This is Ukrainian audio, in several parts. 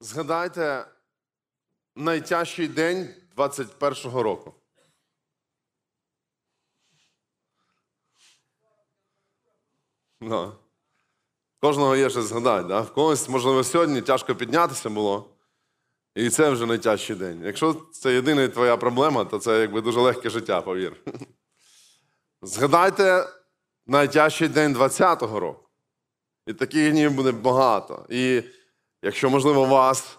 Згадайте найтяжчий день 21-го року. Ну. Кожного є щось згадати. Да? В когось, можливо, сьогодні тяжко піднятися було. І це вже найтяжчий день. Якщо це єдина твоя проблема, то це якби дуже легке життя, повір. Згадайте найтяжчий день 20-го року. І таких днів буде багато. І якщо, можливо, вас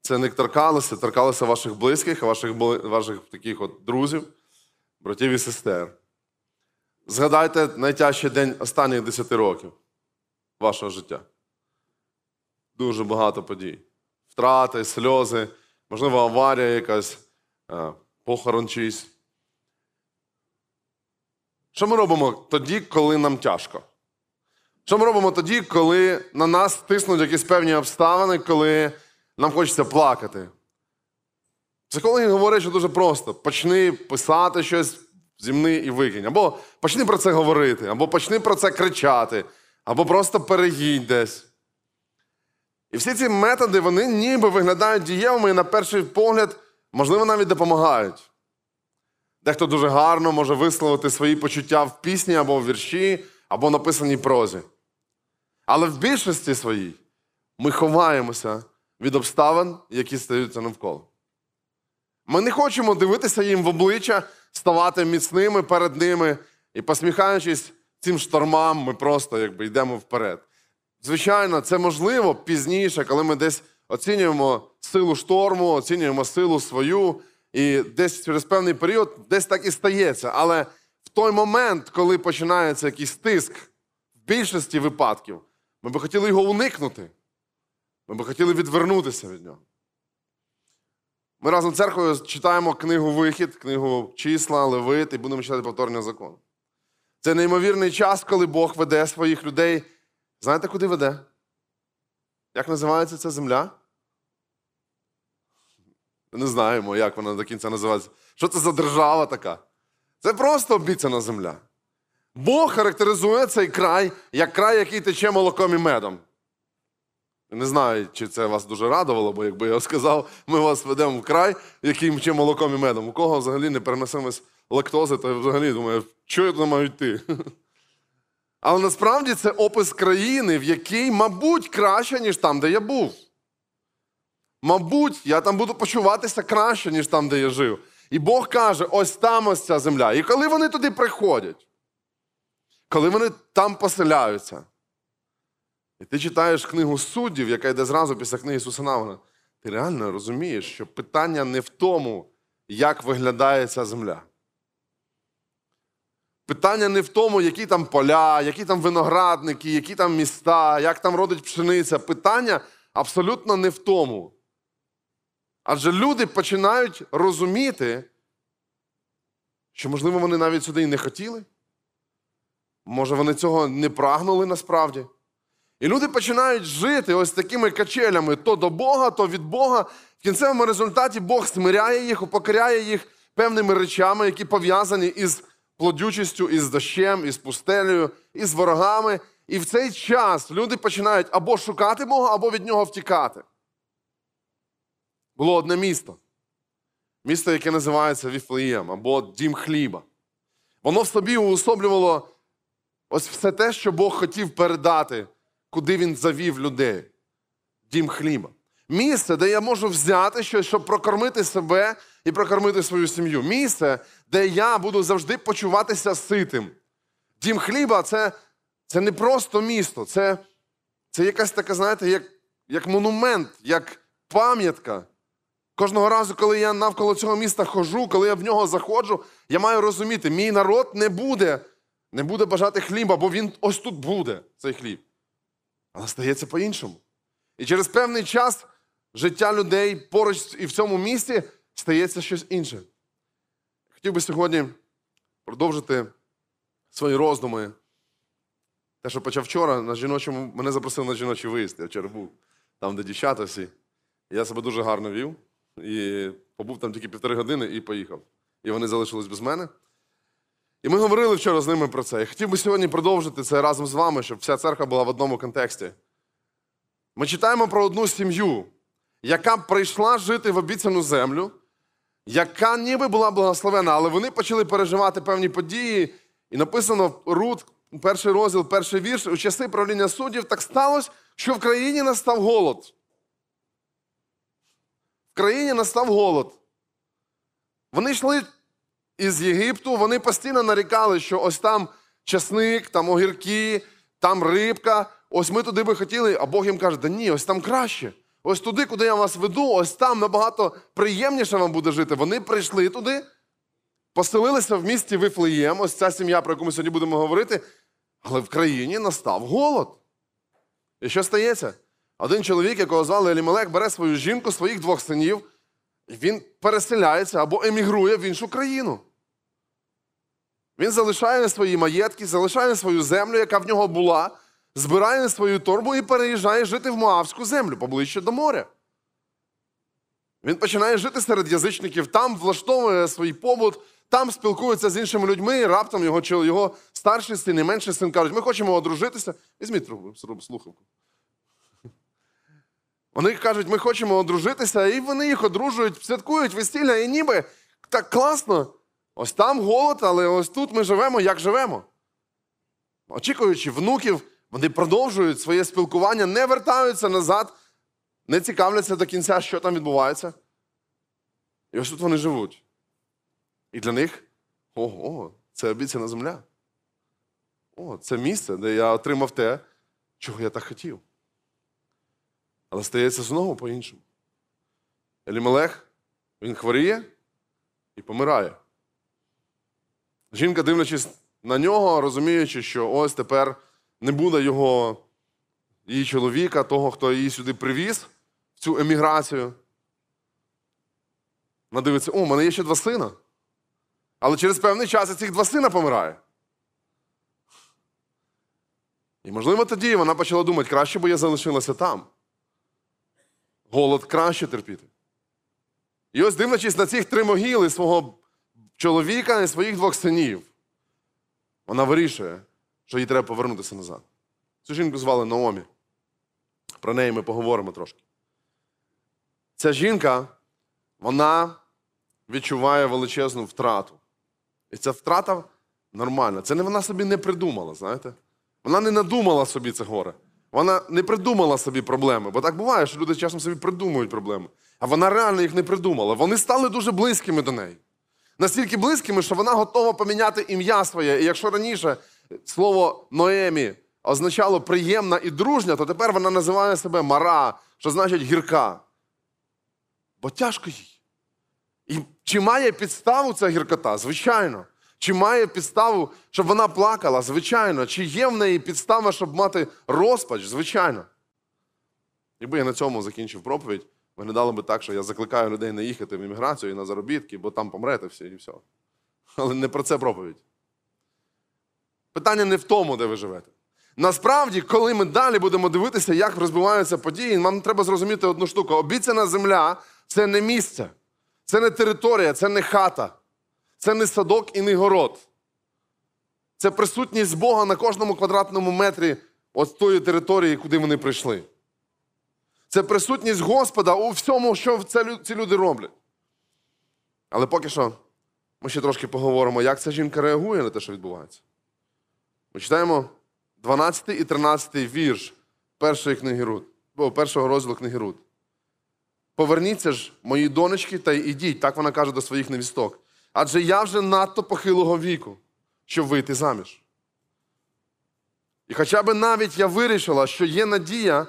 це не торкалося, торкалося ваших близьких, ваших, ваших таких от друзів, братів і сестер. Згадайте найтяжчий день останніх 10 років вашого життя. Дуже багато подій. Втрати, сльози, можливо, аварія якась, е, похорон чийсь. Що ми робимо тоді, коли нам тяжко? Що ми робимо тоді, коли на нас тиснуть якісь певні обставини, коли нам хочеться плакати? Психологи говорять, що дуже просто: почни писати щось зімни і викинь. Або почни про це говорити, або почни про це кричати, або просто переїдь десь. І всі ці методи, вони ніби виглядають дієвими і на перший погляд, можливо, навіть допомагають. Дехто дуже гарно може висловити свої почуття в пісні або в вірші, або написаній прозі. Але в більшості своїй ми ховаємося від обставин, які стаються навколо. Ми не хочемо дивитися їм в обличчя, ставати міцними перед ними і, посміхаючись цим штормам, ми просто якби йдемо вперед. Звичайно, це можливо пізніше, коли ми десь оцінюємо силу шторму, оцінюємо силу свою, і десь через певний період десь так і стається. Але в той момент, коли починається якийсь тиск, в більшості випадків, ми би хотіли його уникнути. Ми би хотіли відвернутися від нього. Ми разом з церквою читаємо книгу Вихід, книгу числа, Левит і будемо читати повторення закону. Це неймовірний час, коли Бог веде своїх людей. Знаєте, куди веде? Як називається ця земля? Не знаємо, як вона до кінця називається. Що це за держава така? Це просто обіцяна земля. Бог характеризує цей край як край, який тече молоком і медом. Не знаю, чи це вас дуже радувало, бо якби я сказав, ми вас ведемо в край, який мче молоком і медом. У кого взагалі не переносимость лактози, то я взагалі думаю, що я туди маю йти? Але насправді це опис країни, в якій, мабуть, краще, ніж там, де я був. Мабуть, я там буду почуватися краще, ніж там, де я жив. І Бог каже: ось там ось ця земля. І коли вони туди приходять, коли вони там поселяються, і ти читаєш книгу суддів, яка йде зразу після книги Ісуса Навина, ти реально розумієш, що питання не в тому, як виглядає ця земля. Питання не в тому, які там поля, які там виноградники, які там міста, як там родить пшениця. Питання абсолютно не в тому. Адже люди починають розуміти, що, можливо, вони навіть сюди і не хотіли. Може, вони цього не прагнули насправді. І люди починають жити ось такими качелями то до Бога, то від Бога. В кінцевому результаті Бог смиряє їх, упокоряє їх певними речами, які пов'язані із плодючістю, із дощем, із пустелею, із ворогами. І в цей час люди починають або шукати Бога, або від нього втікати. Було одне місто. Місто, яке називається Віфлеєм, або Дім хліба. Воно в собі уособлювало ось все те, що Бог хотів передати, куди він завів людей. Дім хліба. Місце, де я можу взяти щось, щоб прокормити себе і прокормити свою сім'ю. Місце, де я буду завжди почуватися ситим. Дім хліба це, це не просто місто, це, це якась така, знаєте, як, як монумент, як пам'ятка. Кожного разу, коли я навколо цього міста хожу, коли я в нього заходжу, я маю розуміти, мій народ не буде, не буде бажати хліба, бо він ось тут буде, цей хліб. Але стається по-іншому. І через певний час життя людей поруч і в цьому місті стається щось інше. Хотів би сьогодні продовжити свої роздуми. Те, що почав вчора, на жіночому, мене запросили на жіночий виїзд. Я вчора був там, де дівчата всі. Я себе дуже гарно вів. І побув там тільки півтори години і поїхав. І вони залишились без мене. І ми говорили вчора з ними про це. Я хотів би сьогодні продовжити це разом з вами, щоб вся церква була в одному контексті. Ми читаємо про одну сім'ю, яка прийшла жити в обіцяну землю, яка ніби була благословена, але вони почали переживати певні події. І написано Рут, перший розділ, перший вірш, у часи правління суддів так сталося, що в країні настав голод. В країні настав голод. Вони йшли із Єгипту, вони постійно нарікали, що ось там часник, там огірки, там рибка. Ось ми туди би хотіли, а Бог їм каже, да ні, ось там краще. Ось туди, куди я вас веду, ось там набагато приємніше вам буде жити. Вони прийшли туди, поселилися в місті Вифлеєм, ось ця сім'я, про яку ми сьогодні будемо говорити, але в країні настав голод. І що стається? Один чоловік, якого звали Елімелек, бере свою жінку, своїх двох синів, і він переселяється або емігрує в іншу країну. Він залишає свої маєтки, залишає свою землю, яка в нього була, збирає свою торбу і переїжджає жити в Моавську землю поближче до моря. Він починає жити серед язичників, там влаштовує свій побут, там спілкується з іншими людьми, і раптом його, його старший син і менший син кажуть, ми хочемо одружитися. Візьміть трубу, слухавку. Вони кажуть, ми хочемо одружитися, і вони їх одружують, святкують весілля, і ніби так класно. Ось там голод, але ось тут ми живемо, як живемо. Очікуючи внуків, вони продовжують своє спілкування, не вертаються назад, не цікавляться до кінця, що там відбувається. І ось тут вони живуть. І для них ого, це обіцяна земля. О, це місце, де я отримав те, чого я так хотів. Але стається знову по-іншому. Елімелех, він хворіє і помирає. Жінка, дивлячись на нього, розуміючи, що ось тепер не буде його, її чоловіка, того, хто її сюди привіз, в цю еміграцію. Вона дивиться, о, у мене є ще два сина. Але через певний час і цих два сина помирає. І, можливо, тоді вона почала думати, краще би я залишилася там. Голод краще терпіти. І ось дивлячись на цих три могили свого чоловіка і своїх двох синів, вона вирішує, що їй треба повернутися назад. Цю жінку звали Наомі. Про неї ми поговоримо трошки. Ця жінка, вона відчуває величезну втрату. І ця втрата нормальна. Це не вона собі не придумала, знаєте? Вона не надумала собі це горе. Вона не придумала собі проблеми. Бо так буває, що люди часом собі придумують проблеми. А вона реально їх не придумала. Вони стали дуже близькими до неї. Настільки близькими, що вона готова поміняти ім'я своє. І якщо раніше слово Ноемі означало приємна і дружня, то тепер вона називає себе Мара, що значить гірка. Бо тяжко їй. І чи має підставу ця гіркота? Звичайно. Чи має підставу, щоб вона плакала? Звичайно. Чи є в неї підстава, щоб мати розпач? Звичайно. Якби я на цьому закінчив проповідь, виглядало би так, що я закликаю людей не їхати в імміграцію і на заробітки, бо там помрете всі і все. Але не про це проповідь. Питання не в тому, де ви живете. Насправді, коли ми далі будемо дивитися, як розбиваються події, нам треба зрозуміти одну штуку. Обіцяна земля це не місце, це не територія, це не хата, це не садок і не город. Це присутність Бога на кожному квадратному метрі от тої території, куди вони прийшли. Це присутність Господа у всьому, що ці люди роблять. Але поки що ми ще трошки поговоримо, як ця жінка реагує на те, що відбувається. Ми читаємо 12 і 13 вірш першої книги Рут, о, першого розділу книги Рут. Поверніться ж, мої донечки, та й ідіть, так вона каже до своїх невісток. Адже я вже надто похилого віку, щоб вийти заміж. І хоча б навіть я вирішила, що є надія,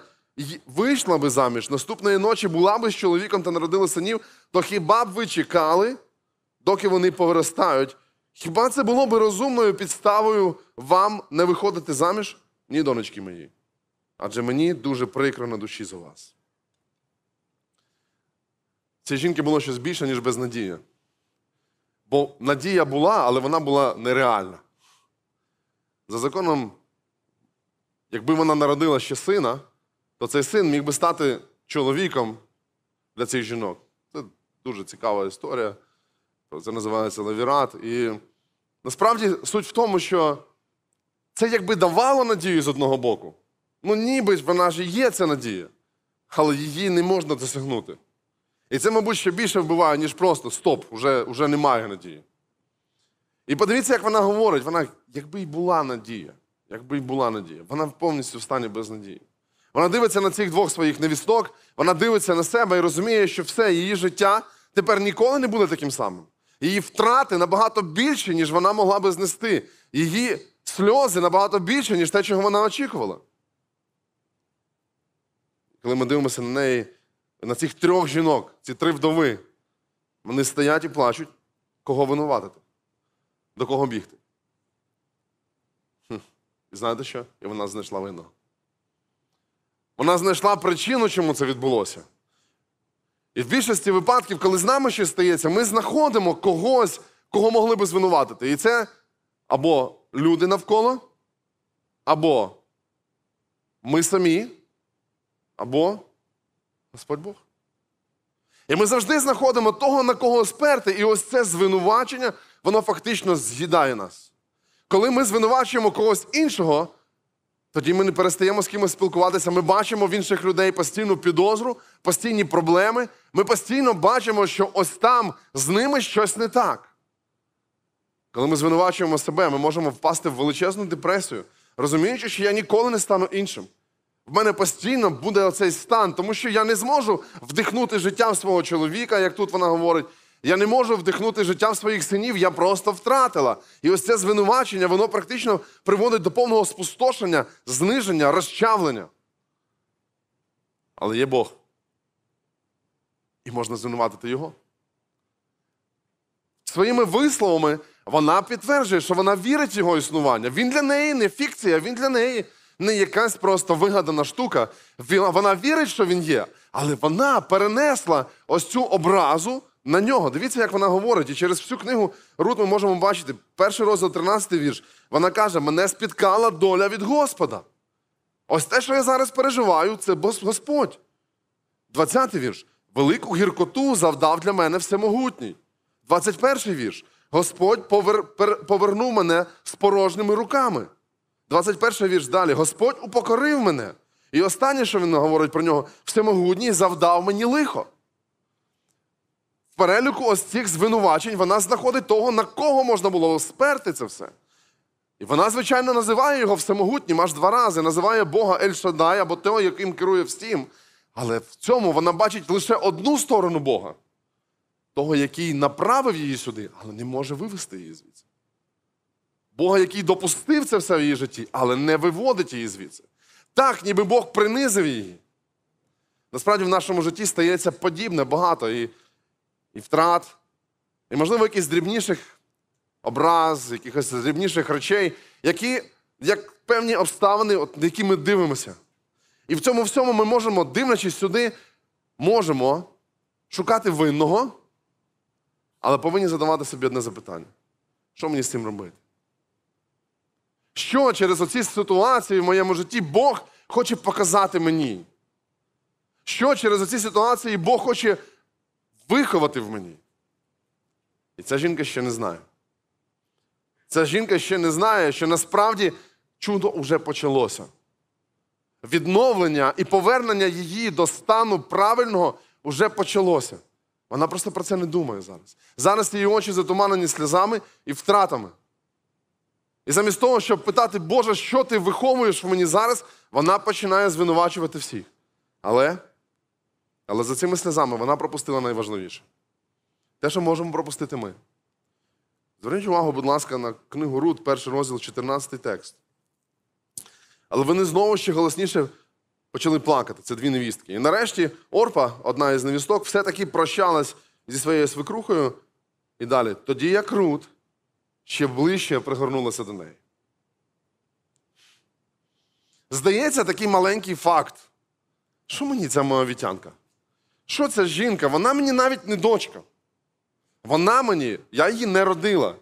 вийшла би заміж, наступної ночі була би з чоловіком та народила синів, то хіба б ви чекали, доки вони повиростають? Хіба це було б розумною підставою вам не виходити заміж? Ні, донечки мої. Адже мені дуже прикро на душі за вас. Цій жінки було щось більше, ніж безнадія. Бо надія була, але вона була нереальна. За законом, якби вона народила ще сина, то цей син міг би стати чоловіком для цих жінок. Це дуже цікава історія. Це називається лавірат. І насправді суть в тому, що це якби давало надію з одного боку. Ну, ніби вона ж є ця надія. але її не можна досягнути. І це, мабуть, ще більше вбиває, ніж просто стоп, уже, уже немає надії. І подивіться, як вона говорить, вона, якби й була надія, якби й була надія, вона повністю в стані без надії. Вона дивиться на цих двох своїх невісток, вона дивиться на себе і розуміє, що все, її життя тепер ніколи не буде таким самим. Її втрати набагато більше, ніж вона могла би знести. Її сльози набагато більше, ніж те, чого вона очікувала. Коли ми дивимося на неї, на цих трьох жінок, ці три вдови, вони стоять і плачуть, кого винуватити, до кого бігти. Хм. І знаєте що? І вона знайшла винного. Вона знайшла причину, чому це відбулося. І в більшості випадків, коли з нами щось стається, ми знаходимо когось, кого могли би звинуватити. І це або люди навколо, або ми самі, або Господь Бог. І ми завжди знаходимо того, на кого сперти, і ось це звинувачення, воно фактично з'їдає нас. Коли ми звинувачуємо когось іншого, тоді ми не перестаємо з кимось спілкуватися. Ми бачимо в інших людей постійну підозру, постійні проблеми. Ми постійно бачимо, що ось там з ними щось не так. Коли ми звинувачуємо себе, ми можемо впасти в величезну депресію, розуміючи, що я ніколи не стану іншим. В мене постійно буде оцей стан, тому що я не зможу вдихнути життя в свого чоловіка, як тут вона говорить. Я не можу вдихнути життя своїх синів, я просто втратила. І ось це звинувачення, воно практично приводить до повного спустошення, зниження, розчавлення. Але є Бог. І можна звинуватити його. Своїми висловами вона підтверджує, що вона вірить в його існування. Він для неї не фікція, він для неї не якась просто вигадана штука. Вона вірить, що він є, але вона перенесла ось цю образу на нього. Дивіться, як вона говорить. І через всю книгу Рут ми можемо бачити, перший розділ, 13 вірш. Вона каже: мене спіткала доля від Господа. Ось те, що я зараз переживаю, це Господь. 20-й вірш. Велику гіркоту завдав для мене всемогутній. 21-й вірш. Господь повер... пер- повернув мене з порожніми руками. 21 вірш далі. Господь упокорив мене. І останнє, що він говорить про нього, всемогутній завдав мені лихо. Переліку ось цих звинувачень вона знаходить того, на кого можна було сперти це все. І вона, звичайно, називає його всемогутнім аж два рази, називає Бога Ель Шадай або того, яким керує всім. Але в цьому вона бачить лише одну сторону Бога, того, який направив її сюди, але не може вивести її звідси. Бога, який допустив це все в її житті, але не виводить її звідси. Так, ніби Бог принизив її. Насправді в нашому житті стається подібне багато і, і втрат, і, можливо, якихось дрібніших образ, якихось дрібніших речей, які, як певні обставини, от, які ми дивимося. І в цьому всьому ми можемо, дивлячись сюди, можемо шукати винного, але повинні задавати собі одне запитання: що мені з цим робити? Що через оці ситуації в моєму житті Бог хоче показати мені? Що через оці ситуації Бог хоче виховати в мені? І ця жінка ще не знає. Ця жінка ще не знає, що насправді чудо вже почалося. Відновлення і повернення її до стану правильного вже почалося. Вона просто про це не думає зараз. Зараз її очі затуманені сльозами і втратами. І замість того, щоб питати, Боже, що ти виховуєш в мені зараз, вона починає звинувачувати всіх. Але, але за цими сльозами вона пропустила найважливіше. Те, що можемо пропустити ми. Зверніть увагу, будь ласка, на книгу Рут, перший розділ, 14 текст. Але вони знову ще голосніше почали плакати. Це дві невістки. І нарешті Орпа, одна із невісток, все-таки прощалась зі своєю свекрухою. І далі. Тоді як Рут ще ближче пригорнулася до неї. Здається, такий маленький факт. Що мені ця моавітянка? Що ця жінка? Вона мені навіть не дочка. Вона мені, я її не родила.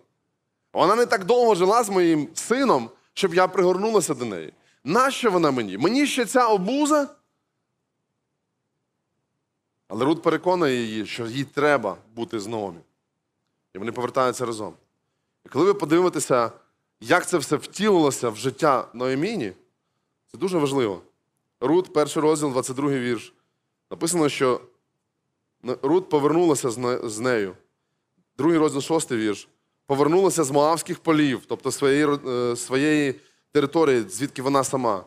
Вона не так довго жила з моїм сином, щоб я пригорнулася до неї. Нащо вона мені? Мені ще ця обуза? Але Рут переконує її, що їй треба бути з Наомі. І вони повертаються разом. І коли ви подивитеся, як це все втілилося в життя Ноеміні, це дуже важливо. Рут, перший розділ, 22 вірш. Написано, що Рут повернулася з нею. Другий розділ, шостий вірш. Повернулася з Моавських полів, тобто своєї, е, своєї території, звідки вона сама.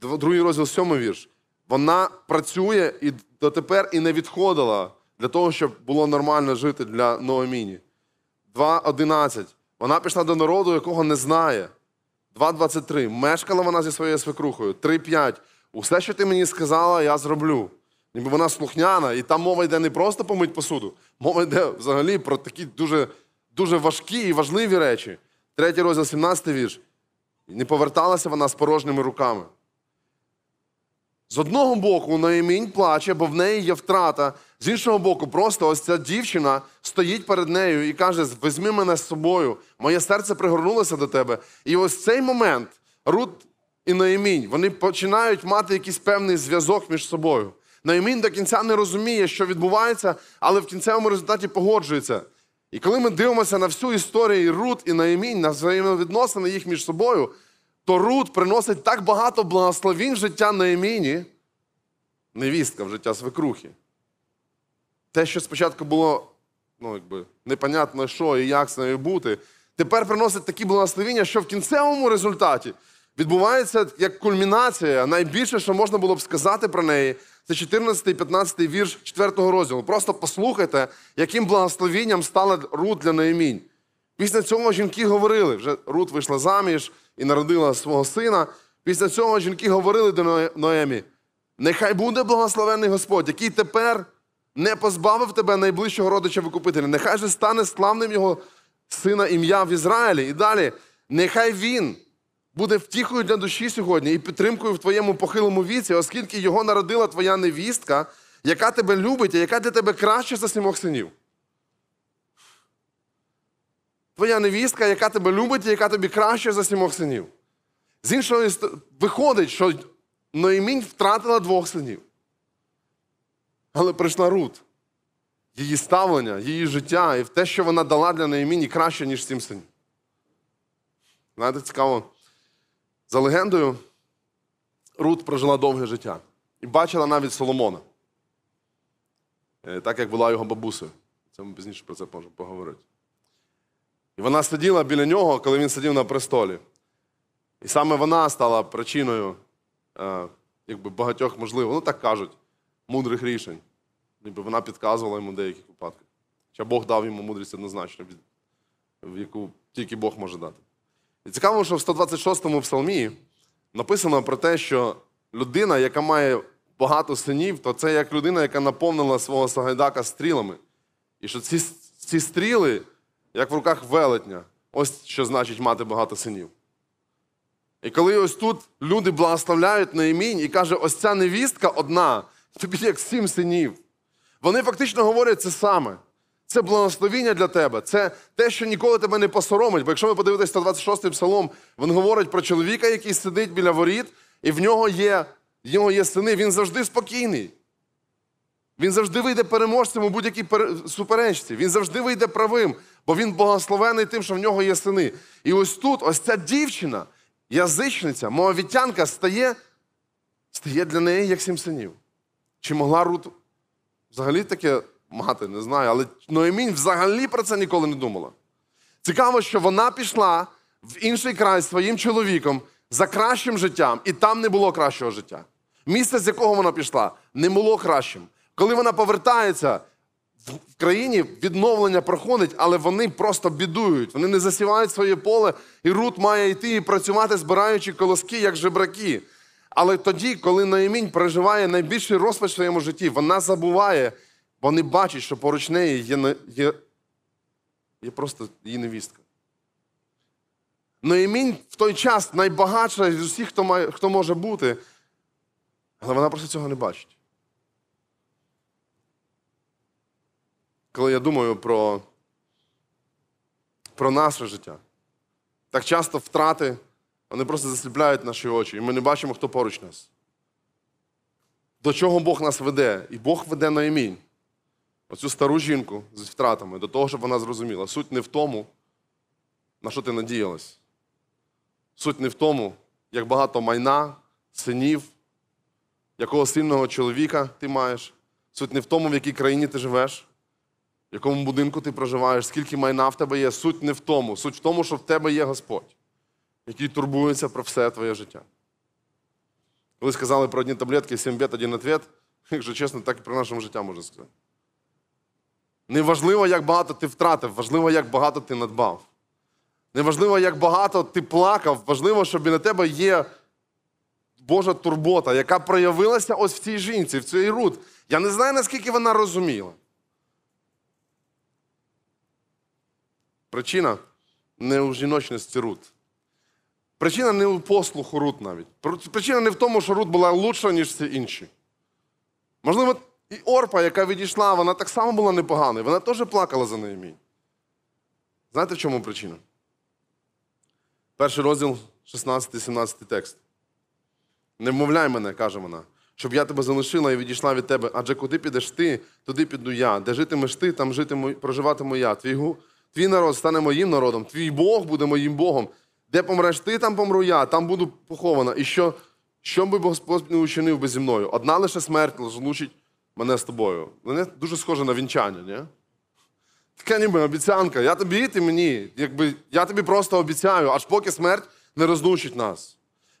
Другий розділ, сьомий вірш. Вона працює і дотепер і не відходила для того, щоб було нормально жити для Ноеміні. 2.11. Вона пішла до народу, якого не знає. 2.23. Мешкала вона зі своєю свекрухою. 3.5. Усе, що ти мені сказала, я зроблю. Ніби вона слухняна, і там мова йде не просто помить посуду, мова йде взагалі про такі дуже, дуже важкі і важливі речі. Третій розділ, 17 вірш. Не поверталася вона з порожніми руками. З одного боку, Наїмінь плаче, бо в неї є втрата. З іншого боку, просто ось ця дівчина стоїть перед нею і каже: Візьми мене з собою, моє серце пригорнулося до тебе. І ось цей момент Рут і Наїмінь, вони починають мати якийсь певний зв'язок між собою. Наїмінь до кінця не розуміє, що відбувається, але в кінцевому результаті погоджується. І коли ми дивимося на всю історію Рут і Наїмінь, на взаємовідносини їх між собою, то Рут приносить так багато благословінь в життя Наїміні, невістка в життя свекрухи. Те, що спочатку було ну, якби, непонятно, що і як з нею бути, тепер приносить такі благословіння, що в кінцевому результаті відбувається як кульмінація. Найбільше, що можна було б сказати про неї, це 14 і 15 вірш 4 розділу. Просто послухайте, яким благословінням стала Рут для Наїмінь. Після цього жінки говорили, вже Рут вийшла заміж і народила свого сина. Після цього жінки говорили до Ноемі: нехай буде благословений Господь, який тепер не позбавив тебе найближчого родича викупителя. Нехай же стане славним його сина ім'я в Ізраїлі. І далі, нехай він буде втіхою для душі сьогодні і підтримкою в твоєму похилому віці, оскільки його народила твоя невістка, яка тебе любить, і яка для тебе краще за сімох синів. Твоя невістка, яка тебе любить і яка тобі краще за сімох синів. З іншого виходить, що Ноємінь втратила двох синів. Але прийшла Рут. Її ставлення, її життя і те, що вона дала для Ноєміні, краще, ніж сім синів. Знаєте, цікаво. За легендою, Рут прожила довге життя і бачила навіть Соломона, Е, так як була його бабусею. Це ми пізніше про це можемо поговорити. І вона сиділа біля нього, коли він сидів на престолі. І саме вона стала причиною е, якби багатьох, можливо, ну так кажуть, мудрих рішень. Ніби вона підказувала йому в деяких випадках. Хоча Бог дав йому мудрість однозначно, в яку тільки Бог може дати. І цікаво, що в 126-му псалмі написано про те, що людина, яка має багато синів, то це як людина, яка наповнила свого Сагайдака стрілами. І що ці, ці стріли, як в руках велетня, ось що значить мати багато синів. І коли ось тут люди благословляють на імінь і каже, ось ця невістка одна, тобі як сім синів. Вони фактично говорять це саме. Це благословіння для тебе. Це те, що ніколи тебе не посоромить. Бо якщо ви подивитесь 126-й псалом, він говорить про чоловіка, який сидить біля воріт, і в нього є, в нього є сини. Він завжди спокійний. Він завжди вийде переможцем у будь-якій суперечці. Він завжди вийде правим, бо він благословений тим, що в нього є сини. І ось тут, ось ця дівчина, язичниця, моавітянка, стає, стає для неї як сім синів. Чи могла Рут взагалі таке мати, не знаю, але Ноемінь взагалі про це ніколи не думала. Цікаво, що вона пішла в інший край з своїм чоловіком за кращим життям, і там не було кращого життя. Місце, з якого вона пішла, не було кращим. Коли вона повертається, в країні відновлення проходить, але вони просто бідують. Вони не засівають своє поле, і Рут має йти і працювати, збираючи колоски, як жебраки. Але тоді, коли Наїмінь переживає найбільший розпач в своєму житті, вона забуває, бо не бачить, що поруч неї є, є, є просто її невістка. Ноємінь в той час найбагатша з усіх, хто, має, хто може бути, але вона просто цього не бачить. Коли я думаю про, про наше життя, так часто втрати, вони просто засліпляють наші очі, і ми не бачимо, хто поруч нас. До чого Бог нас веде? І Бог веде Ноємінь. Оцю стару жінку з втратами, до того, щоб вона зрозуміла. Суть не в тому, на що ти надіялась. Суть не в тому, як багато майна, синів, якого сильного чоловіка ти маєш. Суть не в тому, в якій країні ти живеш, в якому будинку ти проживаєш, скільки майна в тебе є. Суть не в тому. Суть в тому, що в тебе є Господь, який турбується про все твоє життя. Коли сказали про одні таблетки, 7 бед, один ответ, якщо чесно, так і про наше життя можна сказати. Не важливо, як багато ти втратив, важливо, як багато ти надбав. Не важливо, як багато ти плакав, важливо, щоб і на тебе є Божа турбота, яка проявилася ось в цій жінці, в цій Рут. Я не знаю, наскільки вона розуміла. Причина не у жіночності Рут. Причина не у послуху Рут навіть. Причина не в тому, що Рут була лучша, ніж всі інші. Можливо, Орпа, яка відійшла, вона так само була непоганою. Вона теж плакала за неї. Знаєте, в чому причина? Перший розділ, 16-17 текст. Не вмовляй мене, каже вона, щоб я тебе залишила і відійшла від тебе. Адже куди підеш ти, туди піду я. Де житимеш ти, там житиму, проживатиму я. Твій, твій народ стане моїм народом, твій Бог буде моїм Богом. Де помреш ти, там помру я, там буду похована. І що, що би Господь не учинив би зі мною? Одна лише смерть злучить мене з тобою. Мене дуже схоже на вінчання, ні? Така ніби обіцянка. Я тобі, ти мені. Якби, я тобі просто обіцяю, аж поки смерть не розлучить нас.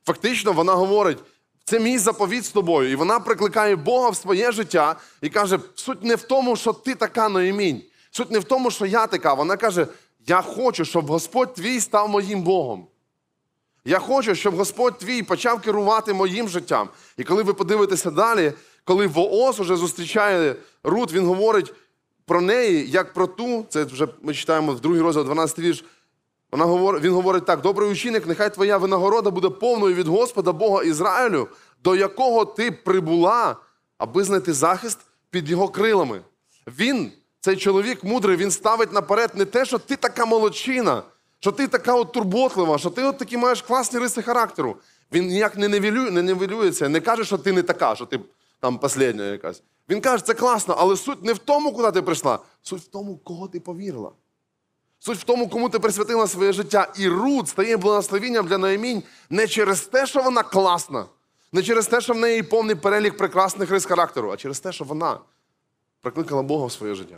Фактично, вона говорить: це мій заповіт з тобою. І вона прикликає Бога в своє життя і каже: суть не в тому, що ти така Ноємінь. Суть не в тому, що я така. Вона каже: Я хочу, щоб Господь твій став моїм Богом. Я хочу, щоб Господь твій почав керувати моїм життям. І коли ви подивитеся далі, коли Вооз уже зустрічає Рут, він говорить про неї як про ту, це вже ми читаємо в другий розділ, 12 вірш. Вона говорить, він говорить так: добрий учинок, нехай твоя винагорода буде повною від Господа Бога Ізраїлю, до якого ти прибула, аби знайти захист під його крилами. Він, цей чоловік мудрий, він ставить наперед не те, що ти така молодчина, що ти така от турботлива, що ти от такі маєш класні риси характеру. Він ніяк не нивелює, не нивелюється, не каже, що ти не така, що ти там последня якась. Він каже, це класно, але суть не в тому, куди ти прийшла, суть в тому, кого ти повірила. Суть в тому, кому ти присвятила своє життя. І Рут стає благословенням для Наємінь не через те, що вона класна, не через те, що в неї повний перелік прекрасних рис характеру, а через те, що вона прикликала Бога в своє життя.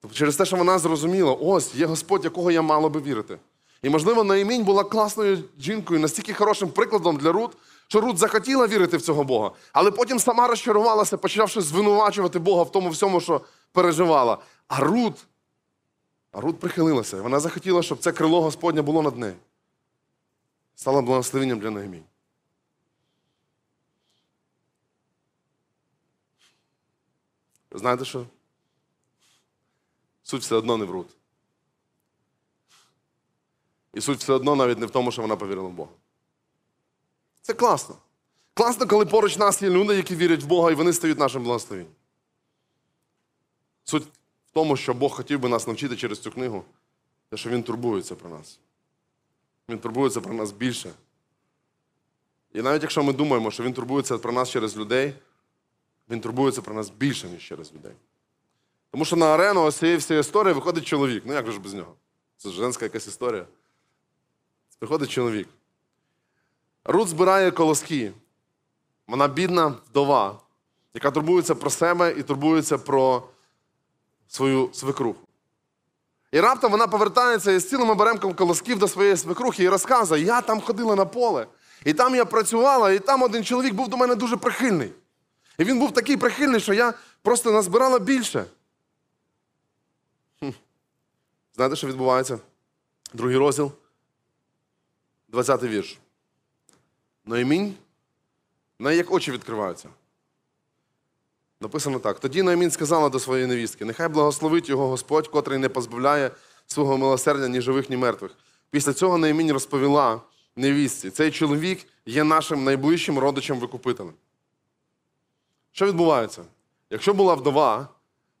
Тобто через те, що вона зрозуміла, ось є Господь, якого я мала би вірити. І, можливо, Наємінь була класною жінкою, настільки хорошим прикладом для Рут, що Рут захотіла вірити в цього Бога, але потім сама розчарувалася, почавши звинувачувати Бога в тому всьому, що переживала. А Рут а Рут прихилилася, вона захотіла, щоб це крило Господнє було над нею. Стала благословенням для Нehемії. Знаєте що? Суть все одно не в Рут. І суть все одно навіть не в тому, що вона повірила в Бога. Це класно. Класно, коли поруч нас є люди, які вірять в Бога, і вони стають нашим благословенням. Суть в тому, що Бог хотів би нас навчити через цю книгу, те, що Він турбується про нас. Він турбується про нас більше. І навіть якщо ми думаємо, що Він турбується про нас через людей, Він турбується про нас більше, ніж через людей. Тому що на арену ось цієї всієї історії виходить чоловік. Ну як же ж без нього? Це ж женська якась історія. Приходить чоловік. Рут збирає колоски. Вона бідна вдова, яка турбується про себе і турбується про свою свекруху. І раптом вона повертається із цілим оберемком колосків до своєї свекрухи і розказує: я там ходила на поле, і там я працювала, і там один чоловік був до мене дуже прихильний. І він був такий прихильний, що я просто назбирала більше. Хм. Знаєте, що відбувається? Другий розділ, 20-й вірш. Ноємінь, неї як очі відкриваються. Написано так: тоді Наамін сказала до своєї невістки: нехай благословить його Господь, котрий не позбавляє свого милосердя ні живих, ні мертвих. Після цього Наамінь розповіла невістці: цей чоловік є нашим найближчим родичем викупителем. Що відбувається? Якщо була вдова,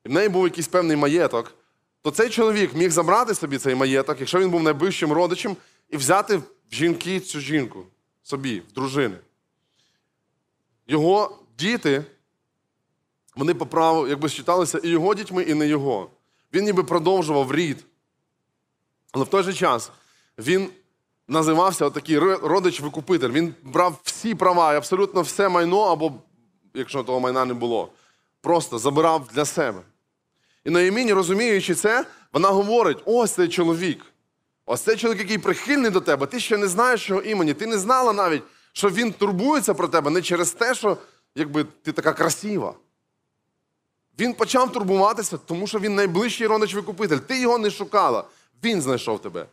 і в неї був якийсь певний маєток, то цей чоловік міг забрати собі цей маєток, якщо він був найближчим родичем, і взяти в жінки цю жінку собі, в дружини. Його діти вони по праву якби считалися і його дітьми, і не його. Він ніби продовжував рід. Але в той же час він називався отакий родич-викупитель. Він брав всі права і абсолютно все майно, або якщо того майна не було, просто забирав для себе. І Ноєміні, розуміючи це, вона говорить: ось цей чоловік. Ось цей чоловік, який прихильний до тебе, ти ще не знаєш його імені. Ти не знала навіть, що він турбується про тебе не через те, що якби, ти така красива. Він почав турбуватися, тому що він найближчий родич-викупитель. Ти його не шукала. Він знайшов тебе.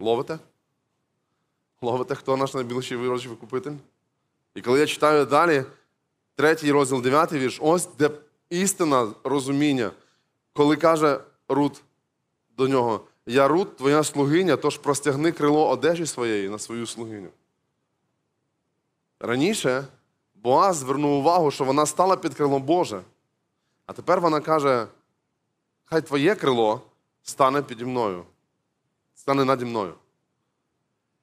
Ловите? Ловите, хто наш найбільший родич-викупитель? І коли я читаю далі, третій розділ, дев'ятий вірш, ось де істина розуміння, коли каже Рут до нього: Я Рут, твоя слугиня, тож простягни крило одежі своєї на свою слугиню. Раніше Боаз звернув увагу, що вона стала під крилом Боже. А тепер вона каже: хай твоє крило стане піді мною, стане наді мною.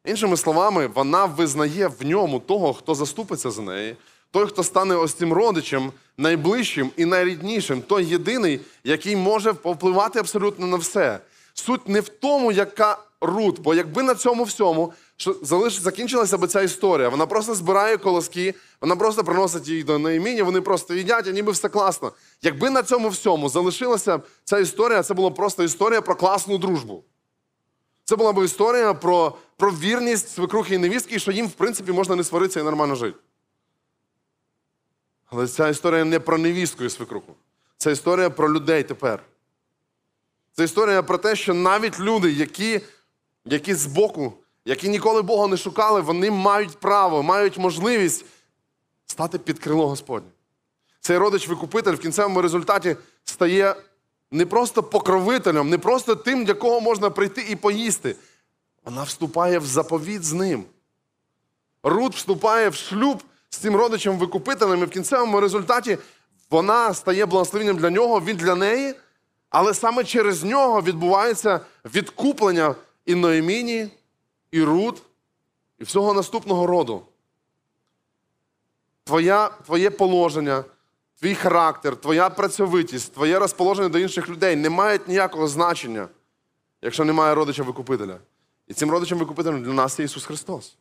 Іншими словами, вона визнає в ньому того, хто заступиться за неї, той, хто стане ось цим родичем найближчим і найріднішим, той єдиний, який може повпливати абсолютно на все. Суть не в тому, яка Рут, бо якби на цьому всьому що залиш... закінчилася б ця історія. Вона просто збирає колоски, вона просто приносить їх до Неєміні, вони просто їдять, і ніби все класно. Якби на цьому всьому залишилася ця історія, це була просто історія про класну дружбу. Це була б історія про, про вірність свекрухи і невістки, і що їм, в принципі, можна не сваритися і нормально жити. Але ця історія не про невістку і свекруху. Це історія про людей тепер. Це історія про те, що навіть люди, які, які збоку, які ніколи Бога не шукали, вони мають право, мають можливість стати під крило Господнє. Цей родич-викупитель в кінцевому результаті стає не просто покровителем, не просто тим, для кого можна прийти і поїсти. Вона вступає в заповіт з ним. Рут вступає в шлюб з цим родичем-викупителем, і в кінцевому результаті вона стає благословенням для нього, він для неї, але саме через нього відбувається відкуплення і Ноеміні, і Рут, і всього наступного роду. Твоя, твоє положення, твій характер, твоя працьовитість, твоє розположення до інших людей не мають ніякого значення, якщо немає родича-викупителя. І цим родичем-викупителем для нас є Ісус Христос.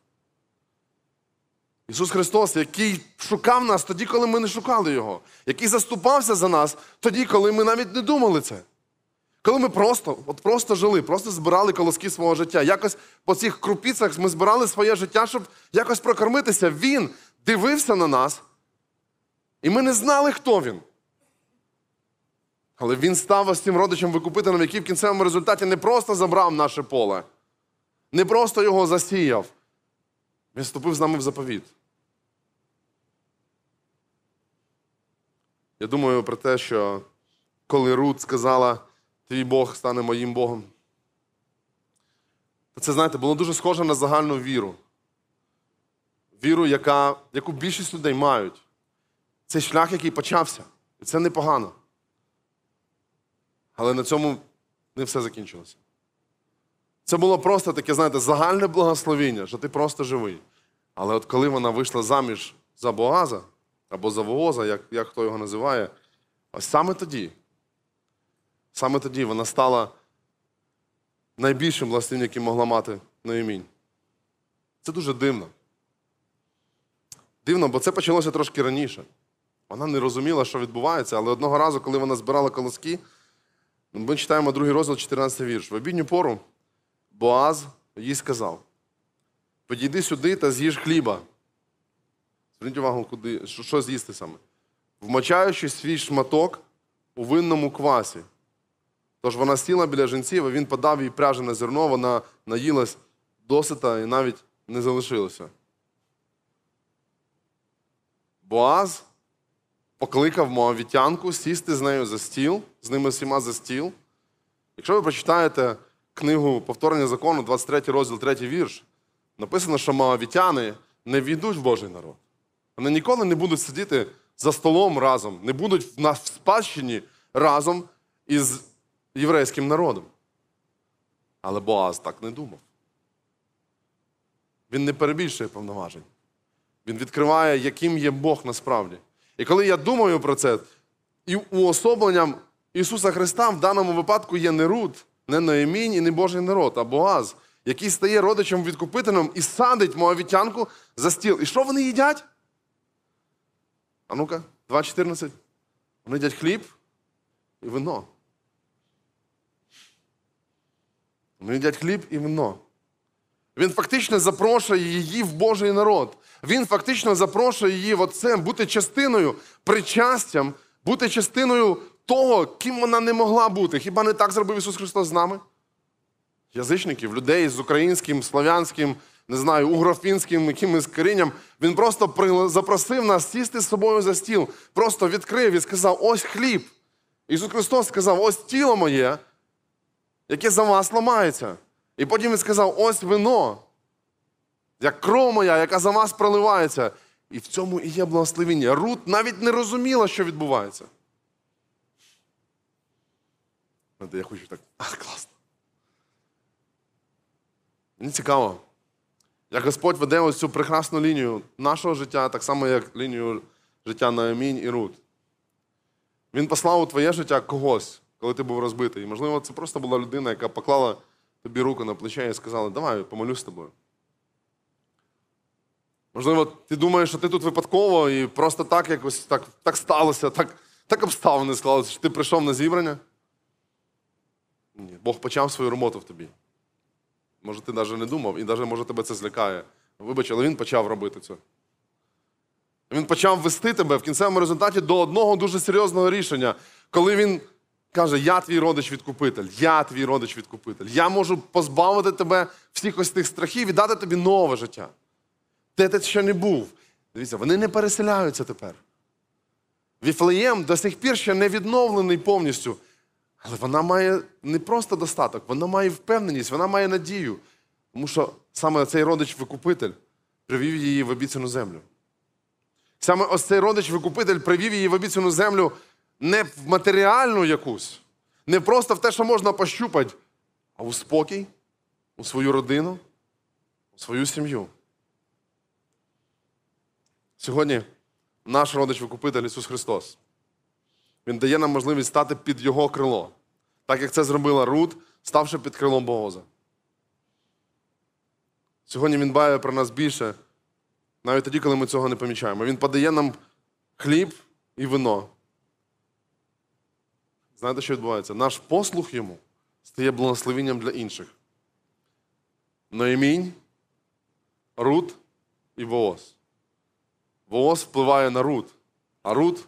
Ісус Христос, який шукав нас тоді, коли ми не шукали Його, який заступався за нас тоді, коли ми навіть не думали це. Коли ми просто, от просто жили, просто збирали колоски свого життя. Якось по цих крупіцях ми збирали своє життя, щоб якось прокормитися. Він дивився на нас, і ми не знали, хто він. Але він став ось цим родичем викупителем, який в кінцевому результаті не просто забрав наше поле, не просто його засіяв. Він вступив з нами в заповіт. Я думаю про те, що коли Рут сказала, твій Бог стане моїм Богом, то це, знаєте, було дуже схоже на загальну віру. Віру, яка, яку більшість людей мають. Це шлях, який почався. І це непогано. Але на цьому не все закінчилося. Це було просто таке, знаєте, загальне благословіння, що ти просто живий. Але от коли вона вийшла заміж за Боаза, або за Вооза, як, як хто його називає, ось саме тоді, саме тоді вона стала найбільшим благословенням, яким могла мати Ноємінь. Це дуже дивно. Дивно, бо це почалося трошки раніше. Вона не розуміла, що відбувається, але одного разу, коли вона збирала колоски, ми читаємо другий розділ, 14 вірш. В обідню пору Боаз їй сказав: Підійди сюди та з'їж хліба. Зверніть увагу, куди, що, що з'їсти саме. Вмочаючи свій шматок у винному квасі. Тож вона сіла біля жінців, а він подав їй пряжене зерно, вона наїлась досита і навіть не залишилося. Боаз покликав Моавітянку сісти з нею за стіл, з ними всіма за стіл. Якщо ви прочитаєте книгу Повторення закону, 23 розділ, 3 вірш, написано, що Моавітяни не війдуть в Божий народ. Вони ніколи не будуть сидіти за столом разом, не будуть на спадщині разом із єврейським народом. Але Боаз так не думав. Він не перебільшує повноважень. Він відкриває, яким є Бог насправді. І коли я думаю про це, і уособленням Ісуса Христа в даному випадку є не Рут, не Ноемінь і не Божий народ, а Боаз, який стає родичем відкупителем і садить моавітянку за стіл. І що вони їдять? А ну-ка, 2.14. Вони їдять хліб і вино. Вони їдять хліб і вино. Він фактично запрошує її в Божий народ. Він фактично запрошує її в оце бути частиною, причастям, бути частиною того, ким вона не могла бути. Хіба не так зробив Ісус Христос з нами? Язичників, людей з українським, славянським, не знаю, угрофінським якимось корінням. Він просто запросив нас сісти з собою за стіл, просто відкрив і сказав: ось хліб. Ісус Христос сказав: ось тіло моє, яке за вас ламається. І потім він сказав: ось вино, як кров моя, яка за вас проливається. І в цьому і є благословіння. Рут навіть не розуміла, що відбувається. Знаєте, Я хочу так. А, класно. Мені цікаво, як Господь веде ось цю прекрасну лінію нашого життя, так само, як лінію життя Наамінь і Рут. Він послав у твоє життя когось, коли ти був розбитий. І, можливо, це просто була людина, яка поклала тобі руку на плече і сказала, давай, помолюсь з тобою. Можливо, ти думаєш, що ти тут випадково і просто так якось так, так сталося, так, так обставини склалися, що ти прийшов на зібрання. Ні, Бог почав свою роботу в тобі. Може, ти навіть не думав, і навіть може тебе це злякає. Вибач, але він почав робити це. Він почав вести тебе в кінцевому результаті до одного дуже серйозного рішення, коли він каже: Я твій родич-відкупитель, я твій родич-відкупитель. Я можу позбавити тебе всіх ось тих страхів і дати тобі нове життя. Де ти ще не був. Дивіться, вони не переселяються тепер. Віфлеєм до сих пір ще не відновлений повністю. Але вона має не просто достаток, вона має впевненість, вона має надію. Тому що саме цей родич-викупитель привів її в обіцяну землю. Саме ось цей родич-викупитель привів її в обіцяну землю не в матеріальну якусь, не просто в те, що можна пощупати, а у спокій, у свою родину, у свою сім'ю. Сьогодні наш родич-викупитель Ісус Христос. Він дає нам можливість стати під Його крило, так як це зробила Рут, ставши під крилом Бооза. Сьогодні Він дбає про нас більше, навіть тоді, коли ми цього не помічаємо. Він подає нам хліб і вино. Знаєте, що відбувається? Наш послух йому стає благословенням для інших. Ноємінь, Рут і Вооз. Вооз впливає на Рут, а Рут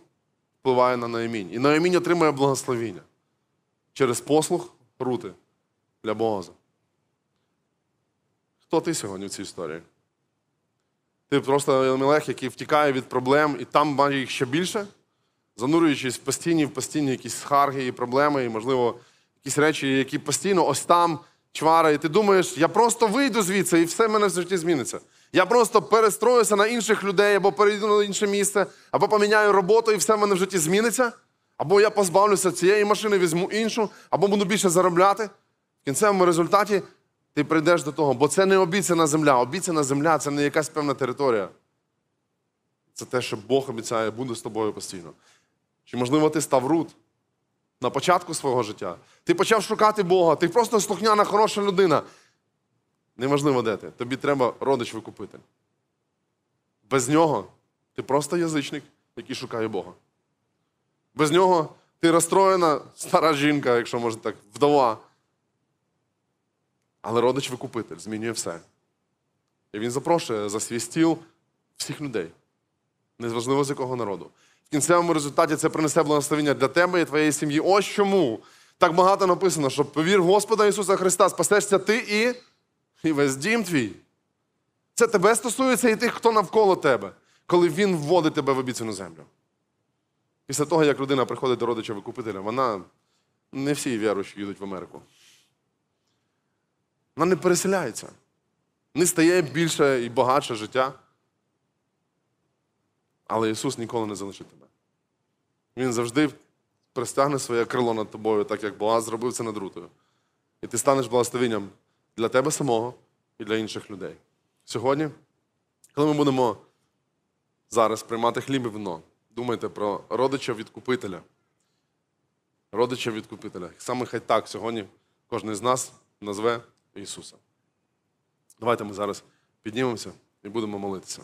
впливає на Наємінь. І Наємінь отримує благословіння через послух Рути для Бооза. Хто ти сьогодні в цій історії? Ти просто Елемелех, який втікає від проблем і там має їх ще більше, занурюючись в постійні, в постійні якісь схарги і проблеми, і, можливо, якісь речі, які постійно ось там чвара, і ти думаєш, я просто вийду звідси, і все в мене в житті зміниться. Я просто перестроюся на інших людей, або перейду на інше місце, або поміняю роботу, і все в мене в житті зміниться. Або я позбавлюся цієї машини, візьму іншу, або буду більше заробляти. В кінцевому результаті ти прийдеш до того, бо це не обіцяна земля. Обіцяна земля це не якась певна територія. Це те, що Бог обіцяє, буде з тобою постійно. Чи, можливо, ти став рут на початку свого життя? Ти почав шукати Бога, ти просто слухняна, хороша людина. Неважливо, де ти. Тобі треба родич викупити. Без нього ти просто язичник, який шукає Бога. Без нього ти розстроєна стара жінка, якщо можна так, вдова. Але родич викупитель змінює все. І він запрошує за свій стіл всіх людей, незважливо з якого народу. В кінцевому результаті це принесе благословення для тебе і твоєї сім'ї. Ось чому так багато написано, що повір в Господа Ісуса Христа, спасешся ти і, і весь дім твій. Це тебе стосується і тих, хто навколо тебе, коли Він вводить тебе в обіцяну землю. Після того, як людина приходить до родича викупителя, вона не всі віруючі їдуть в Америку. Вона не переселяється, не стає більше і багатше життя. Але Ісус ніколи не залишить тебе. Він завжди пристягне своє крило над тобою, так як Боаз зробив це над Рутою. І ти станеш благословенням для тебе самого і для інших людей. Сьогодні, коли ми будемо зараз приймати хліб і вино, думайте про родича відкупителя. Родича відкупителя. Саме хай так сьогодні кожен з нас назве Ісуса. Давайте ми зараз піднімемося і будемо молитися.